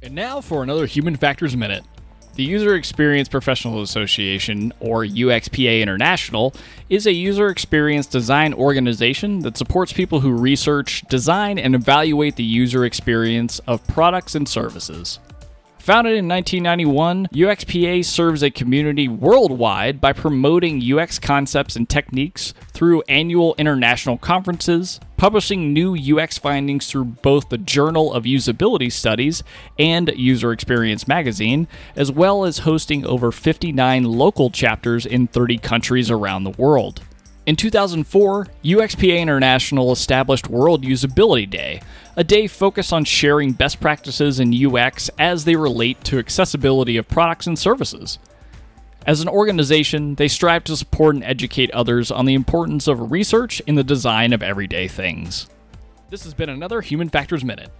And now for another Human Factors Minute. The User Experience Professional Association, or UXPA International, is a user experience design organization that supports people who research, design, and evaluate the user experience of products and services. Founded in 1991, UXPA serves a community worldwide by promoting UX concepts and techniques through annual international conferences, publishing new UX findings through both the Journal of Usability Studies and User Experience magazine, as well as hosting over 59 local chapters in 30 countries around the world. In 2004, UXPA International established World Usability Day, a day focused on sharing best practices in UX as they relate to accessibility of products and services. As an organization, they strive to support and educate others on the importance of research in the design of everyday things. This has been another Human Factors Minute.